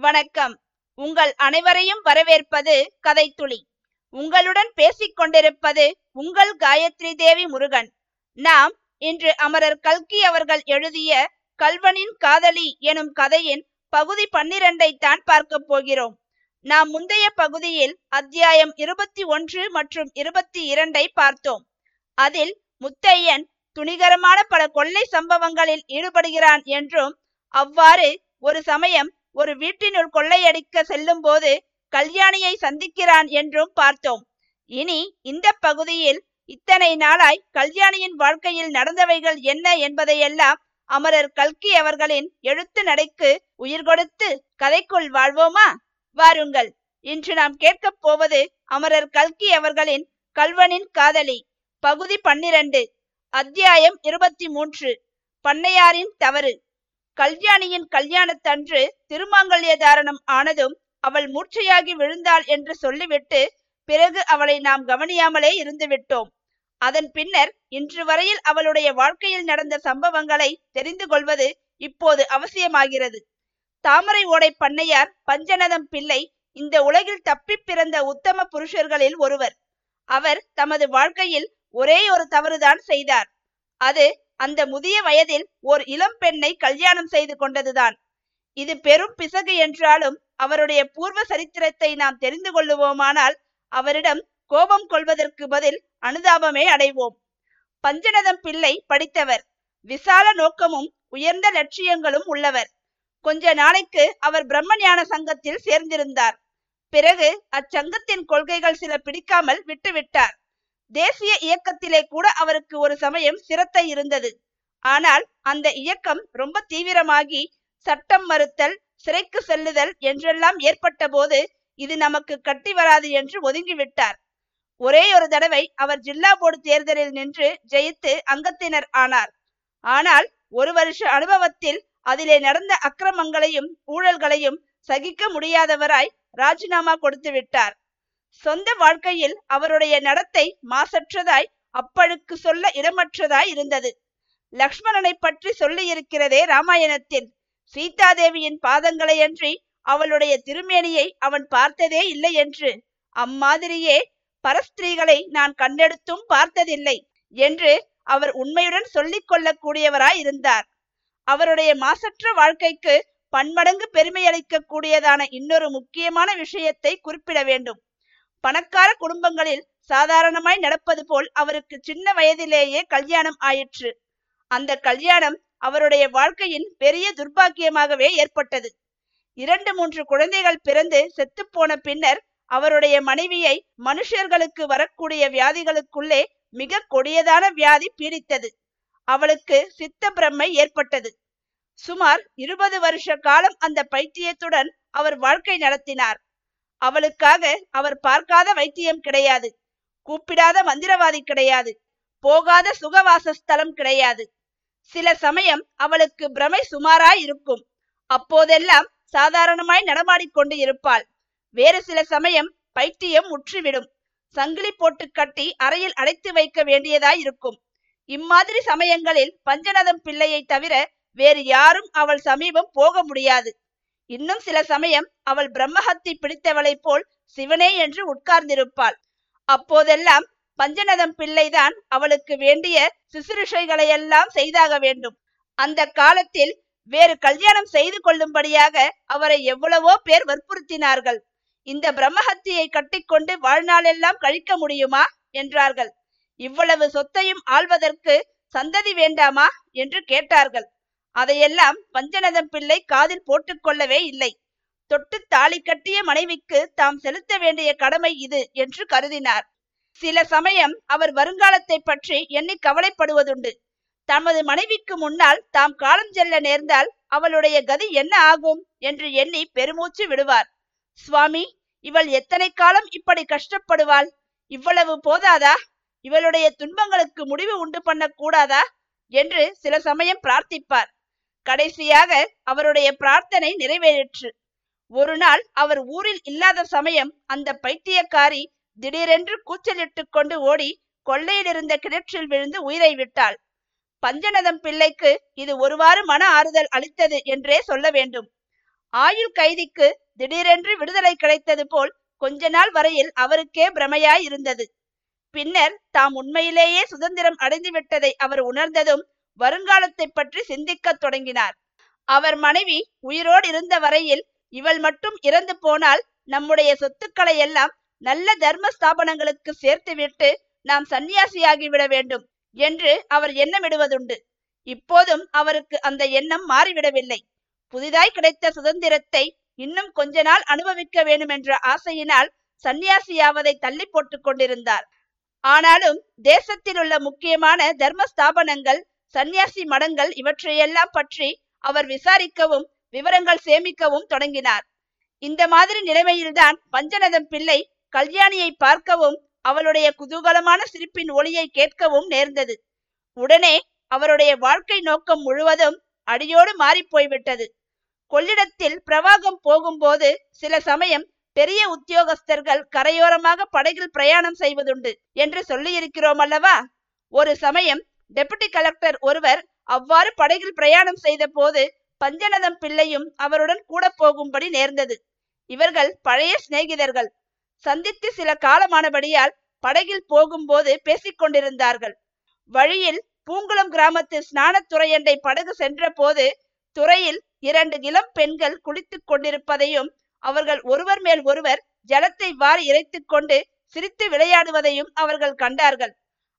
வணக்கம். உங்கள் அனைவரையும் வரவேற்பது கதைத்துளி. உங்களுடன் பேசிக் கொண்டிருப்பது உங்கள் காயத்ரி தேவி முருகன். நாம் இன்று அமரர் கல்கி அவர்கள் எழுதிய கல்வனின் காதலி எனும் கதையின் பகுதி பன்னிரண்டை தான் பார்க்க போகிறோம். நாம் முந்தைய பகுதியில் அத்தியாயம் இருபத்தி ஒன்று மற்றும் இருபத்தி இரண்டை பார்த்தோம். அதில் முத்தையன் துணிகரமான பல கொள்ளை சம்பவங்களில் ஈடுபடுகிறான் என்றும் அவ்வாறு ஒரு சமயம் ஒரு வீட்டினுள் கொள்ளையடிக்க செல்லும் போது கல்யாணியை சந்திக்கிறான் என்றும் பார்த்தோம். இனி இந்த பகுதியில் இத்தனை நாளாய் கல்யாணியின் வாழ்க்கையில் நடந்தவைகள் என்ன என்பதையெல்லாம் அமரர் கல்கி அவர்களின் எழுத்து நடைக்கு உயிர் கொடுத்து கதைக்குள் வாழ்வோமா? வாருங்கள். இன்று நாம் கேட்கப் போவது அமரர் கல்கி அவர்களின் கல்வனின் காதலி. பகுதி பன்னிரண்டு. அத்தியாயம் இருபத்தி மூன்று. பண்ணையாரின் தவறு. கல்யாணியின் கல்யாணத்தன்று திருமாங்கல்ய தாரணம் ஆனதும் அவள் மூர்ச்சையாகி விழுந்தாள் என்று சொல்லிவிட்டு பிறகு அவளை நாம் கவனியாமலே இருந்துவிட்டோம். அதன் பின்னர் இன்று வரையில் அவளுடைய வாழ்க்கையில் நடந்த சம்பவங்களை தெரிந்து கொள்வது இப்போது அவசியமாகிறது. தாமரை ஓடை பண்ணையார் பஞ்சநதம் பிள்ளை இந்த உலகில் தப்பி பிறந்த உத்தம புருஷர்களில் ஒருவர். அவர் தமது வாழ்க்கையில் ஒரே ஒரு தவறுதான் செய்தார். அது அந்த முதிய வயதில் ஓர் இளம் பெண்ணை கல்யாணம் செய்து கொண்டதுதான். இது பெரும் பிசகு என்றாலும் அவருடைய பூர்வ சரித்திரத்தை நாம் தெரிந்து கொள்ளுவோமானால் அவரிடம் கோபம் கொள்வதற்கு பதில் அனுதாபமே அடைவோம். பஞ்சநதம் பிள்ளை படித்தவர். விசால நோக்கமும் உயர்ந்த லட்சியங்களும் உள்ளவர். கொஞ்ச நாளைக்கு அவர் பிரம்மஞான சங்கத்தில் சேர்ந்திருந்தார். பிறகு அச்சங்கத்தின் கொள்கைகள் சில பிடிக்காமல் விட்டுவிட்டார். தேசிய இயக்கத்திலே கூட அவருக்கு ஒரு சமயம் சிரத்தை இருந்தது. ஆனால் அந்த இயக்கம் ரொம்ப தீவிரமாகி சட்டம் மறுத்தல் சிறைக்கு செல்லுதல் என்றெல்லாம் ஏற்பட்ட போது இது நமக்கு கட்டி வராது என்று ஒதுங்கிவிட்டார் ஒரே ஒரு தடவை அவர் ஜில்லா போர்டு தேர்தலில் நின்று ஜெயித்து அங்கத்தினர் ஆனார். ஆனால் ஒரு வருஷ அனுபவத்தில் அதிலே நடந்த அக்கிரமங்களையும் ஊழல்களையும் சகிக்க முடியாதவராய் ராஜினாமா கொடுத்து விட்டார். சொந்த வாழ்க்கையில் அவருடைய நடத்தை மாசற்றதாய் அப்பழுக்கு சொல்ல இடமற்றதாய் இருந்தது. லக்ஷ்மணனை பற்றி சொல்லியிருக்கிறதே ராமாயணத்தில். சீதாதேவியின் பாதங்களையன்றி அவளுடைய திருமேனியை அவன் பார்த்ததே இல்லை என்று. அம்மாதிரியே பரஸ்திரீகளை நான் கண்டெடுத்தும் பார்த்ததில்லை என்று அவர் உண்மையுடன் சொல்லிக் கொள்ளக்கூடியவராய் இருந்தார் அவருடைய மாசற்ற வாழ்க்கைக்கு பன்மடங்கு பெருமையளிக்க கூடியதான இன்னொரு முக்கியமான விஷயத்தை குறிப்பிட வேண்டும். பணக்கார குடும்பங்களில் சாதாரணமாய் நடப்பது போல் அவருக்கு சின்ன வயதிலேயே கல்யாணம் ஆயிற்று. அந்த கல்யாணம் அவருடைய வாழ்க்கையின் பெரிய துர்பாக்கியமாகவே ஏற்பட்டது. இரண்டு மூன்று குழந்தைகள் பிறந்து செத்துப்போன பின்னர் அவருடைய மனைவியை மனுஷர்களுக்கு வரக்கூடிய வியாதிகளுக்குள்ளே மிக கொடியதான வியாதி பீடித்தது. அவளுக்கு சித்த பிரம்மை ஏற்பட்டது. சுமார் இருபது வருஷ காலம் அந்த பைத்தியத்துடன் அவர் வாழ்க்கை நடத்தினார். அவளுக்காக அவர் பார்க்காத வைத்தியம் கிடையாது. கூப்பிடாத மந்திரவாதி கிடையாது. போகாத சுகவாசஸ்தலம் கிடையாது. சில சமயம் அவளுக்கு பிரமை சுமாராய் இருக்கும். அப்போதெல்லாம் சாதாரணமாய் நடமாடிக்கொண்டு இருப்பாள். வேறு சில சமயம் பைத்தியம் முற்றிவிடும். சங்கிலி போட்டு கட்டி அறையில் அடைத்து வைக்க வேண்டியதாய் இருக்கும். இம்மாதிரி சமயங்களில் பஞ்சநதம் பிள்ளையை தவிர வேறு யாரும் அவள் சமீபம் போக முடியாது. இன்னும் சில சமயம் அவள் பிரம்மஹத்தி பிடித்தவளைப் போல் சிவனே என்று உட்கார்ந்திருப்பாள். அப்போதெல்லாம் பஞ்சநதம் பிள்ளைதான் அவளுக்கு வேண்டிய சிசுருஷைகளையெல்லாம் செய்தாக வேண்டும். அந்த காலத்தில் வேறு கல்யாணம் செய்து கொள்ளும்படியாக அவரை எவ்வளவோ பேர் வற்புறுத்தினார்கள். இந்த பிரம்மஹத்தியை கட்டிக்கொண்டு வாழ்நாளெல்லாம் கழிக்க முடியுமா? என்றார்கள். இவ்வளவு சொத்தையும் ஆள்வதற்கு சந்ததி வேண்டாமா? என்று கேட்டார்கள். அதையெல்லாம் பஞ்சநதம் பிள்ளை காதில் போட்டுக்கொள்ளவே இல்லை. தொட்டு தாலி கட்டிய மனைவிக்கு தாம் செலுத்த வேண்டிய கடமை இது என்று கருதினார். சில சமயம் அவர் வருங்காலத்தை பற்றி எண்ணி கவலைப்படுவதுண்டு. தமது மனைவிக்கு முன்னால் தாம் காலம் செல்ல நேர்ந்தால் அவளுடைய கதி என்ன ஆகும் என்று எண்ணி பெருமூச்சு விடுவார். சுவாமி இவள் எத்தனை காலம் இப்படி கஷ்டப்படுவாள்? இவ்வளவு போதாதா? இவளுடைய துன்பங்களுக்கு முடிவு உண்டு பண்ண கூடாதா? என்று சில சமயம் பிரார்த்திப்பார். கடைசியாக அவருடைய பிரார்த்தனை நிறைவேறிற்று. ஒரு நாள் அவர் ஊரில் இல்லாத சமயம் அந்த பைத்தியக்காரி திடீரென்று கூச்சலிட்டு கொண்டு ஓடி கொள்ளையில் இருந்த கிணற்றில் விழுந்து உயிரை விட்டாள். பஞ்சநதம் பிள்ளைக்கு இது ஒருவாறு மன ஆறுதல் அளித்தது என்றே சொல்ல வேண்டும். ஆயுள் கைதிக்கு திடீரென்று விடுதலை கிடைத்தது போல் கொஞ்ச நாள் வரையில் அவருக்கே பிரமையாய் இருந்தது. பின்னர் தாம் உண்மையிலேயே சுதந்திரம் அடைந்து விட்டதை அவர் உணர்ந்ததும் வருங்காலத்தை பற்றி சிந்திக்கத் தொடங்கினார். அவர் மனைவி உயிரோடு இருந்த வரையில் இவள் மட்டும் இறந்து போனால் நம்முடைய சொத்துக்களை எல்லாம் நல்ல தர்ம ஸ்தாபனங்களுக்கு சேர்த்துவிட்டு நாம் சன்னியாசியாகிவிட வேண்டும் என்று அவர் எண்ணமிடுவதுண்டு. இப்போதும் அவருக்கு அந்த எண்ணம் மாறிவிடவில்லை. புதிதாய் கிடைத்த சுதந்திரத்தை இன்னும் கொஞ்ச நாள் அனுபவிக்க வேண்டும் என்ற ஆசையினால் சந்நியாசியாவதை தள்ளி போட்டுக் கொண்டிருந்தார். ஆனாலும் தேசத்தில் உள்ள முக்கியமான தர்ம ஸ்தாபனங்கள் சந்நியாசி மடங்கள் இவற்றையெல்லாம் பற்றி அவர் விசாரிக்கவும் விவரங்கள் சேமிக்கவும் தொடங்கினார். இந்த மாதிரி நிலைமையில்தான் பஞ்சநதம் பிள்ளை கல்யாணியை பார்க்கவும் அவளுடைய குதூகலமான சிரிப்பின் ஒளியை கேட்கவும் நேர்ந்தது. உடனே அவருடைய வாழ்க்கை நோக்கம் முழுவதும் அடியோடு மாறி போய்விட்டது. கொள்ளிடத்தில் பிரவாகம் போகும்போது சில சமயம் பெரிய உத்தியோகஸ்தர்கள் கரையோரமாக படகில் பிரயாணம் செய்வதுண்டு என்று சொல்லியிருக்கிறோம் அல்லவா ஒரு சமயம் டெபுட்டி கலெக்டர் ஒருவர் அவ்வாறு படகில் பிரயாணம் செய்த போது பஞ்சநதம் பிள்ளையும் அவருடன் கூட போகும்படி நேர்ந்தது. இவர்கள் பழைய சிநேகிதர்கள். சந்தித்து சில காலமானபடியால் படகில் போகும்போது பேசிக் கொண்டிருந்தார்கள். வழியில் பூங்குளம் கிராமத்து ஸ்நானத்துறையண்டை படகு சென்ற போது துறையில் இரண்டு இளம் பெண்கள் குளித்துக் கொண்டிருப்பதையும் அவர்கள் ஒருவர் மேல் ஒருவர் ஜலத்தை வாரி இறைத்துக் கொண்டு சிரித்து விளையாடுவதையும் அவர்கள் கண்டார்கள்.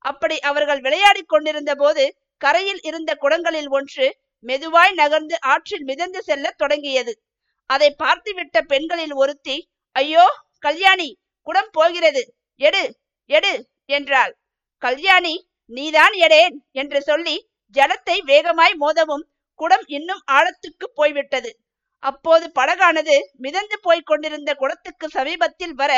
அப்படி அவர்கள் விளையாடிக் கொண்டிருந்த போது கரையில் இருந்த குடங்களில் ஒன்று மெதுவாய் நகர்ந்து ஆற்றில் மிதந்து செல்ல தொடங்கியது. அதை பார்த்துவிட்ட பெண்களில் ஒருத்தி ஐயோ கல்யாணி குடம் போகிறது. எடு எடு என்றாள். கல்யாணி நீதான் எடேன் என்று சொல்லி ஜலத்தை வேகமாய் மோதவும் குடம் இன்னும் ஆழத்துக்கு போய்விட்டது. அப்போது படகானது மிதந்து போய்க் கொண்டிருந்த குடத்துக்கு சமீபத்தில் வர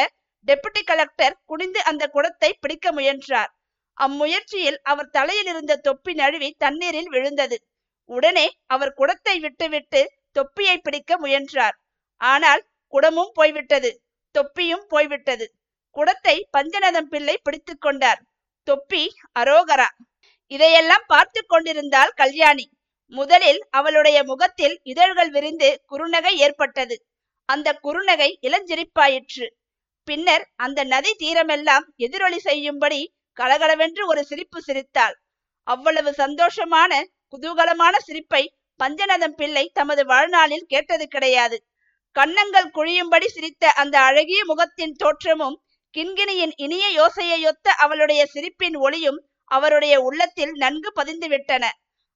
டெபுட்டி கலெக்டர் குனிந்து அந்த குடத்தை பிடிக்க முயன்றார். அம்முயற்சியில் அவர் தலையில் இருந்த தொப்பி நழுவி தண்ணீரில் விழுந்தது. உடனே அவர் குடத்தை விட்டுவிட்டு தொப்பியை பிடிக்க முயன்றார். ஆனால் குடமும் போய்விட்டது. தொப்பியும் போய்விட்டது. குடத்தை பஞ்சநதம் பிள்ளை பிடித்து கொண்டார். தொப்பி அரோகரா. இதையெல்லாம் பார்த்து கொண்டிருந்தாள் கல்யாணி. முதலில் அவளுடைய முகத்தில் இதழ்கள் விரிந்து குறுநகை ஏற்பட்டது. அந்த குறுநகை இளஞ்சிரிப்பாயிற்று. பின்னர் அந்த நதி தீரமெல்லாம் எதிரொலி செய்யும்படி கலகலவென்று ஒரு சிரிப்பு சிரித்தாள். அவ்வளவு சந்தோஷமான குதூகலமான சிரிப்பை பஞ்சநதம் பிள்ளை தமது வாழ்நாளில் கேட்டது கிடையாது. கன்னங்கள் குழியும்படி சிரித்த அந்த அழகிய முகத்தின் தோற்றமும் கிண்கிணியின் இனிய யோசையொத்த அவளுடைய சிரிப்பின் ஒளியும் அவருடைய உள்ளத்தில் நன்கு பதிந்து விட்டன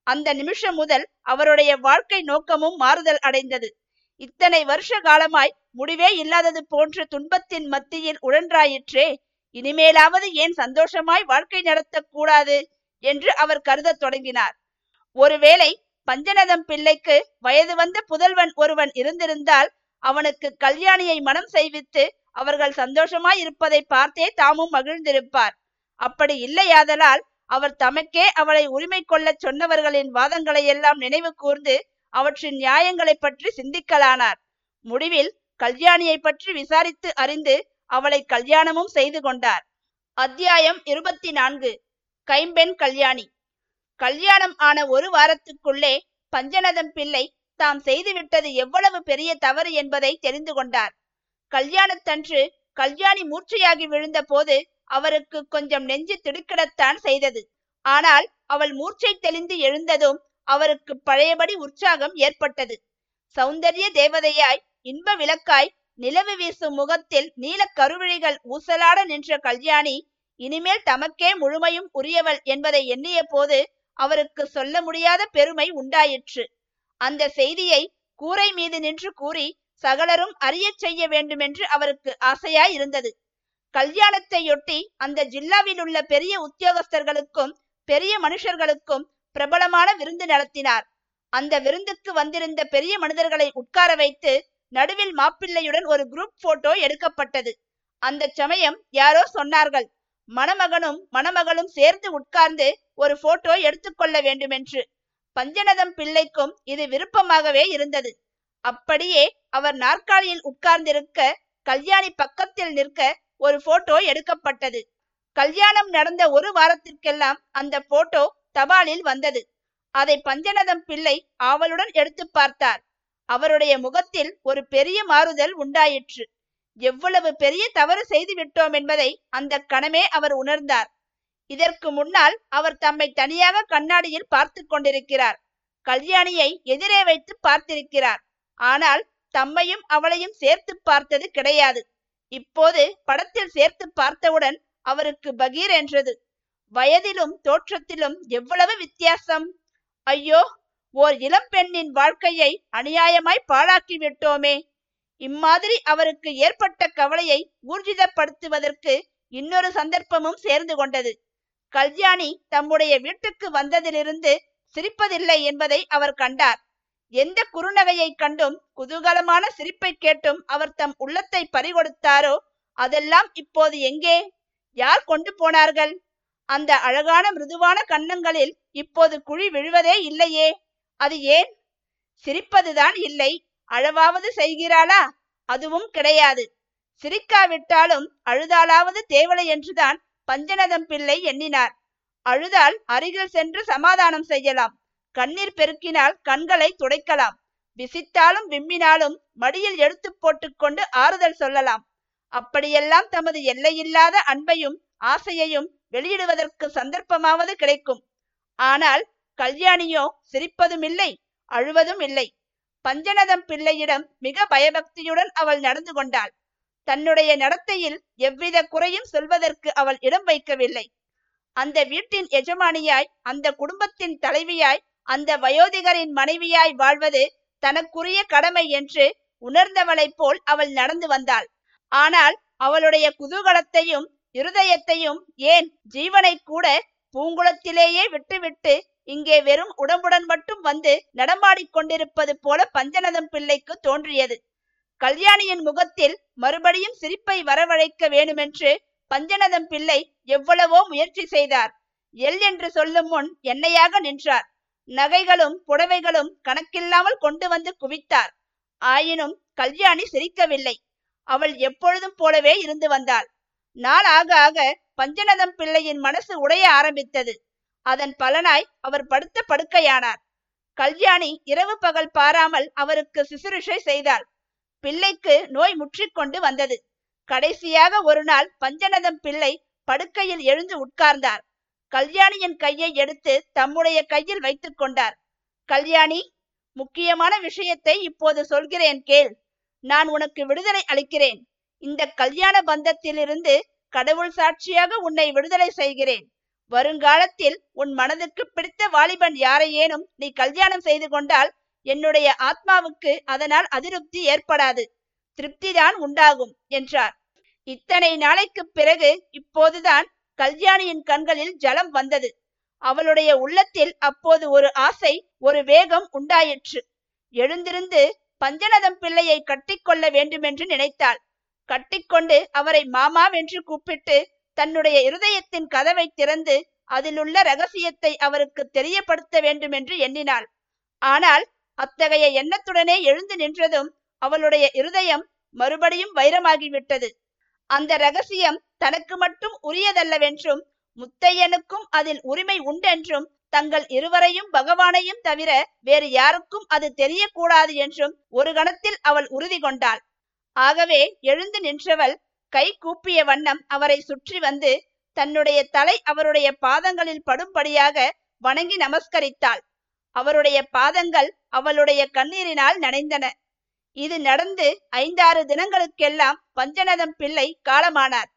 அந்த நிமிஷம் முதல் அவருடைய வாழ்க்கை நோக்கமும் மாறுதல் அடைந்தது. இத்தனை வருஷ காலமாய் முடிவே இல்லாதது போன்ற துன்பத்தின் மத்தியில் உழன்றாயிற்றே இனிமேலாவது ஏன் சந்தோஷமாய் வாழ்க்கை நடத்தக்கூடாது என்று அவர் கருதத் தொடங்கினார். ஒருவேளை பஞ்சநதம் பிள்ளைக்கு வயது வந்த புதல்வன் ஒருவன் இருந்திருந்தால் அவனுக்கு கல்யாணியை மனம் செய்வித்து அவர்கள் சந்தோஷமாய் இருப்பதை பார்த்தே தாமும் மகிழ்ந்திருப்பார். அப்படி இல்லையாதலால் அவர் தமக்கே அவளை உரிமை கொள்ளச் சொன்னவர்களின் வாதங்களை எல்லாம் நினைவு கூர்ந்து அவற்றின் நியாயங்களை பற்றி சிந்திக்கலானார். முடிவில் கல்யாணியை பற்றி விசாரித்து அறிந்து அவளை கல்யாணமும் செய்து கொண்டார். அத்தியாயம் இருபத்தி நான்கு கைம்பெண் கல்யாணி. கல்யாணம் ஆன ஒரு வாரத்துக்குள்ளே பஞ்சநதம் பிள்ளை தாம் செய்துவிட்டது எவ்வளவு பெரிய தவறு என்பதை தெரிந்து கொண்டார். கல்யாணத்தன்று கல்யாணி மூர்ச்சையாகி விழுந்த போது அவருக்கு கொஞ்சம் நெஞ்சு திடுக்கிடத்தான் செய்தது. ஆனால் அவள் மூர்ச்சை தெளிந்து எழுந்ததும் அவருக்கு பழையபடி உற்சாகம் ஏற்பட்டது. சௌந்தரிய தேவதையாய் இன்ப விளக்காய் நிலவு வீசும் முகத்தில் நீல கருவிழிகள் ஊசலாட நின்ற கல்யாணி இனிமேல் தமக்கே முழுமையும் உரியவள் என்பதை எண்ணிய போது அவருக்கு சொல்ல முடியாத பெருமை உண்டாயிற்று. அந்த செய்தியை கூரை மீது நின்று கூறி சகலரும் அறியச் செய்ய வேண்டுமென்று அவருக்கு ஆசையாய் இருந்தது கல்யாணத்தையொட்டி அந்த ஜில்லாவில் உள்ள பெரிய உத்தியோகஸ்தர்களுக்கும் பெரிய மனுஷர்களுக்கும் பிரபலமான விருந்து நடத்தினார். அந்த விருந்துக்கு வந்திருந்த பெரிய மனிதர்களை உட்கார வைத்து நடுவில் மாப்பிள்ளையுடன் ஒரு குரூப் போட்டோ எடுக்கப்பட்டது. அந்த சமயம் யாரோ சொன்னார்கள் மணமகனும் மணமகளும் சேர்ந்து உட்கார்ந்து ஒரு போட்டோ எடுத்துக்கொள்ள வேண்டுமென்று. பஞ்சநதம் பிள்ளைக்கும் இது விருப்பமாகவே இருந்தது. அப்படியே அவர் நாற்காலியில் உட்கார்ந்திருக்க கல்யாணி பக்கத்தில் நிற்க ஒரு போட்டோ எடுக்கப்பட்டது. கல்யாணம் நடந்த ஒரு வாரத்திற்கெல்லாம் அந்த போட்டோ தபாலில் வந்தது. அதை பஞ்சநதம் பிள்ளை ஆவலுடன் எடுத்து பார்த்தார். அவருடைய முகத்தில் ஒரு பெரிய மாறுதல் உண்டாயிற்று. எவ்வளவு பெரிய தவறு செய்து விட்டோம் என்பதை அந்த கணமே அவர் உணர்ந்தார். இதற்கு முன்னால் அவர் தம்மை தனியாக கண்ணாடியில் பார்த்து கொண்டிருக்கிறார். கல்யாணியை எதிரே வைத்து பார்த்திருக்கிறார். ஆனால் தம்மையும் அவளையும் சேர்த்து பார்த்தது கிடையாது. இப்போது படத்தில் சேர்த்து பார்த்தவுடன் அவருக்கு பகீர் என்றது. வயதிலும் தோற்றத்திலும் எவ்வளவு வித்தியாசம்! ஐயோ! ஓர் இளம் பெண்ணின் வாழ்க்கையை அநியாயமாய் பாழாக்கி விட்டோமே இம்மாதிரி அவருக்கு ஏற்பட்ட கவலையை ஊர்ஜிதப்படுத்துவதற்கு இன்னொரு சந்தர்ப்பமும் சேர்ந்து கொண்டது. கல்யாணி தம்முடைய வீட்டுக்கு வந்ததிலிருந்து சிரிப்பதில்லை என்பதை அவர் கண்டார். எந்த குறுநகையை கண்டும் குதூகலமான சிரிப்பை கேட்டும் அவர் தம் உள்ளத்தை பறிகொடுத்தாரோ அதெல்லாம் இப்போது எங்கே? யார் கொண்டு போனார்கள்? அந்த அழகான மிருதுவான கன்னங்களில் இப்போது குழி விழுவதே இல்லையே. அது ஏன்? சிரிப்பதுதான் இல்லை. அழவாவது செய்கிறாளா? அதுவும் கிடையாது. சிரிக்காவிட்டாலும் அழுதாலாவது தேவலை என்றுதான் பஞ்சநதம் பிள்ளை எண்ணினார். அழுதால் அருகில் சென்று சமாதானம் செய்யலாம். கண்ணீர் பெருக்கினால் கண்களை துடைக்கலாம். விசித்தாலும் விம்மினாலும் மடியில் எடுத்து போட்டுக்கொண்டு ஆறுதல் சொல்லலாம். அப்படியெல்லாம் தமது எல்லையில்லாத அன்பையும் ஆசையையும் வெளியிடுவதற்கு சந்தர்ப்பமாவது கிடைக்கும். ஆனால் கல்யாணியோ சிரிப்பதும் இல்லை அழுவதும் இல்லை பஞ்சநதம் பிள்ளையிடம் மிக பயபக்தியுடன் அவள் நடந்து கொண்டாள். தன்னுடைய நடத்தையில் எவ்வித குறையும் சொல்வதற்கு அவள் இடம் வைக்கவில்லை. அந்த வீட்டின் எஜமானியாய் அந்த குடும்பத்தின் தலைவியாய் அந்த வயோதிகரின் மனைவியாய் வாழ்வது தனக்குரிய கடமை என்று உணர்ந்தவளைப் போல் அவள் நடந்து வந்தாள். ஆனால் அவளுடைய குதூகலத்தையும் இருதயத்தையும் ஏன் ஜீவனை கூட பூங்குளத்திலேயே விட்டுவிட்டு இங்கே வெறும் உடம்புடன் மட்டும் வந்து நடமாடிக் கொண்டிருப்பது போல பஞ்சநதம் பிள்ளைக்கு தோன்றியது. கல்யாணியின் முகத்தில் மறுபடியும் சிரிப்பை வரவழைக்க வேண்டுமென்று பஞ்சநதம் பிள்ளை எவ்வளவோ முயற்சி செய்தார். எல் என்று சொல்லும் முன் எண்ணெயாக நின்றார். நகைகளும் புடவைகளும் கணக்கில்லாமல் கொண்டு வந்து குவித்தார். ஆயினும் கல்யாணி சிரிக்கவில்லை. அவள் எப்பொழுதும் போலவே இருந்து வந்தாள். நாள் ஆக ஆக பஞ்சநதம் பிள்ளையின் மனசு உடைய ஆரம்பித்தது. அதன் பலனாய் அவர் படுத்த படுக்கையானார். கல்யாணி இரவு பகல் பாராமல் அவருக்கு சிசுருஷை செய்தாள். பிள்ளைக்கு நோய் முற்றிக்கொண்டு வந்தது. கடைசியாக ஒரு நாள் பஞ்சநதம் பிள்ளை படுக்கையில் எழுந்து உட்கார்ந்தார். கல்யாணியின் கையை எடுத்து தம்முடைய கையில் வைத்துக் கொண்டார். கல்யாணி முக்கியமான விஷயத்தை இப்போது சொல்கிறேன் கேள். நான் உனக்கு விடுதலை அளிக்கிறேன். இந்த கல்யாண பந்தத்திலிருந்து கடவுள் சாட்சியாக உன்னை விடுதலை செய்கிறேன். வருங்காலத்தில் உன் மனதுக்கு பிடித்த வாலிபன் யாரையேனும் நீ கல்யாணம் செய்து கொண்டால் என்னுடைய ஆத்மாவுக்கு அதனால் அதிருப்தி ஏற்படாது. திருப்திதான் உண்டாகும் என்றார். இத்தனை நாளைக்கு பிறகு இப்போதுதான் கல்யாணியின் கண்களில் ஜலம் வந்தது. அவளுடைய உள்ளத்தில் அப்போது ஒரு ஆசை ஒரு வேகம் உண்டாயிற்று. எழுந்திருந்து பஞ்சநதம் பிள்ளையை கட்டிக்கொள்ள வேண்டுமென்று நினைத்தாள். கட்டிக்கொண்டு அவரை மாமாவென்று கூப்பிட்டு தன்னுடைய இருதயத்தின் கதவை திறந்து அதிலுள்ள ரகசியத்தை அவருக்கு தெரியப்படுத்த வேண்டும் என்று எண்ணினாள். ஆனால் அத்தகைய எண்ணத்துடனே எழுந்து நின்றதும் அவளுடைய இருதயம் மறுபடியும் வைரமாகிவிட்டது. அந்த ரகசியம் தனக்கு மட்டும் உரியதல்லவென்றும் முத்தையனுக்கும் அதில் உரிமை உண்டென்றும் தங்கள் இருவரையும் பகவானையும் தவிர வேறு யாருக்கும் அது தெரியக்கூடாது என்றும் ஒரு கணத்தில் அவள் உறுதி கொண்டாள். ஆகவே எழுந்து நின்றவள் கை கூப்பிய வண்ணம் அவரை சுற்றி வந்து தன்னுடைய தலை அவருடைய பாதங்களில் படும்படியாக வணங்கி நமஸ்கரித்தாள். அவருடைய பாதங்கள் அவளுடைய கண்ணீரினால் நனைந்தன. இது நடந்து ஐந்தாறு தினங்களுக்கெல்லாம் பஞ்சநதம் பிள்ளை காலமானார்.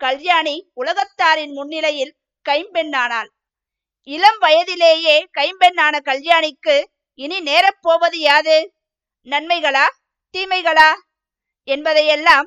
கல்யாணி உலகத்தாரின் முன்னிலையில் கைம்பெண்ணானாள். இளம் வயதிலேயே கைம்பெண்ணான கல்யாணிக்கு இனி நேரப்போவது யாது? நன்மைகளா? தீமைகளா? என்பதையெல்லாம்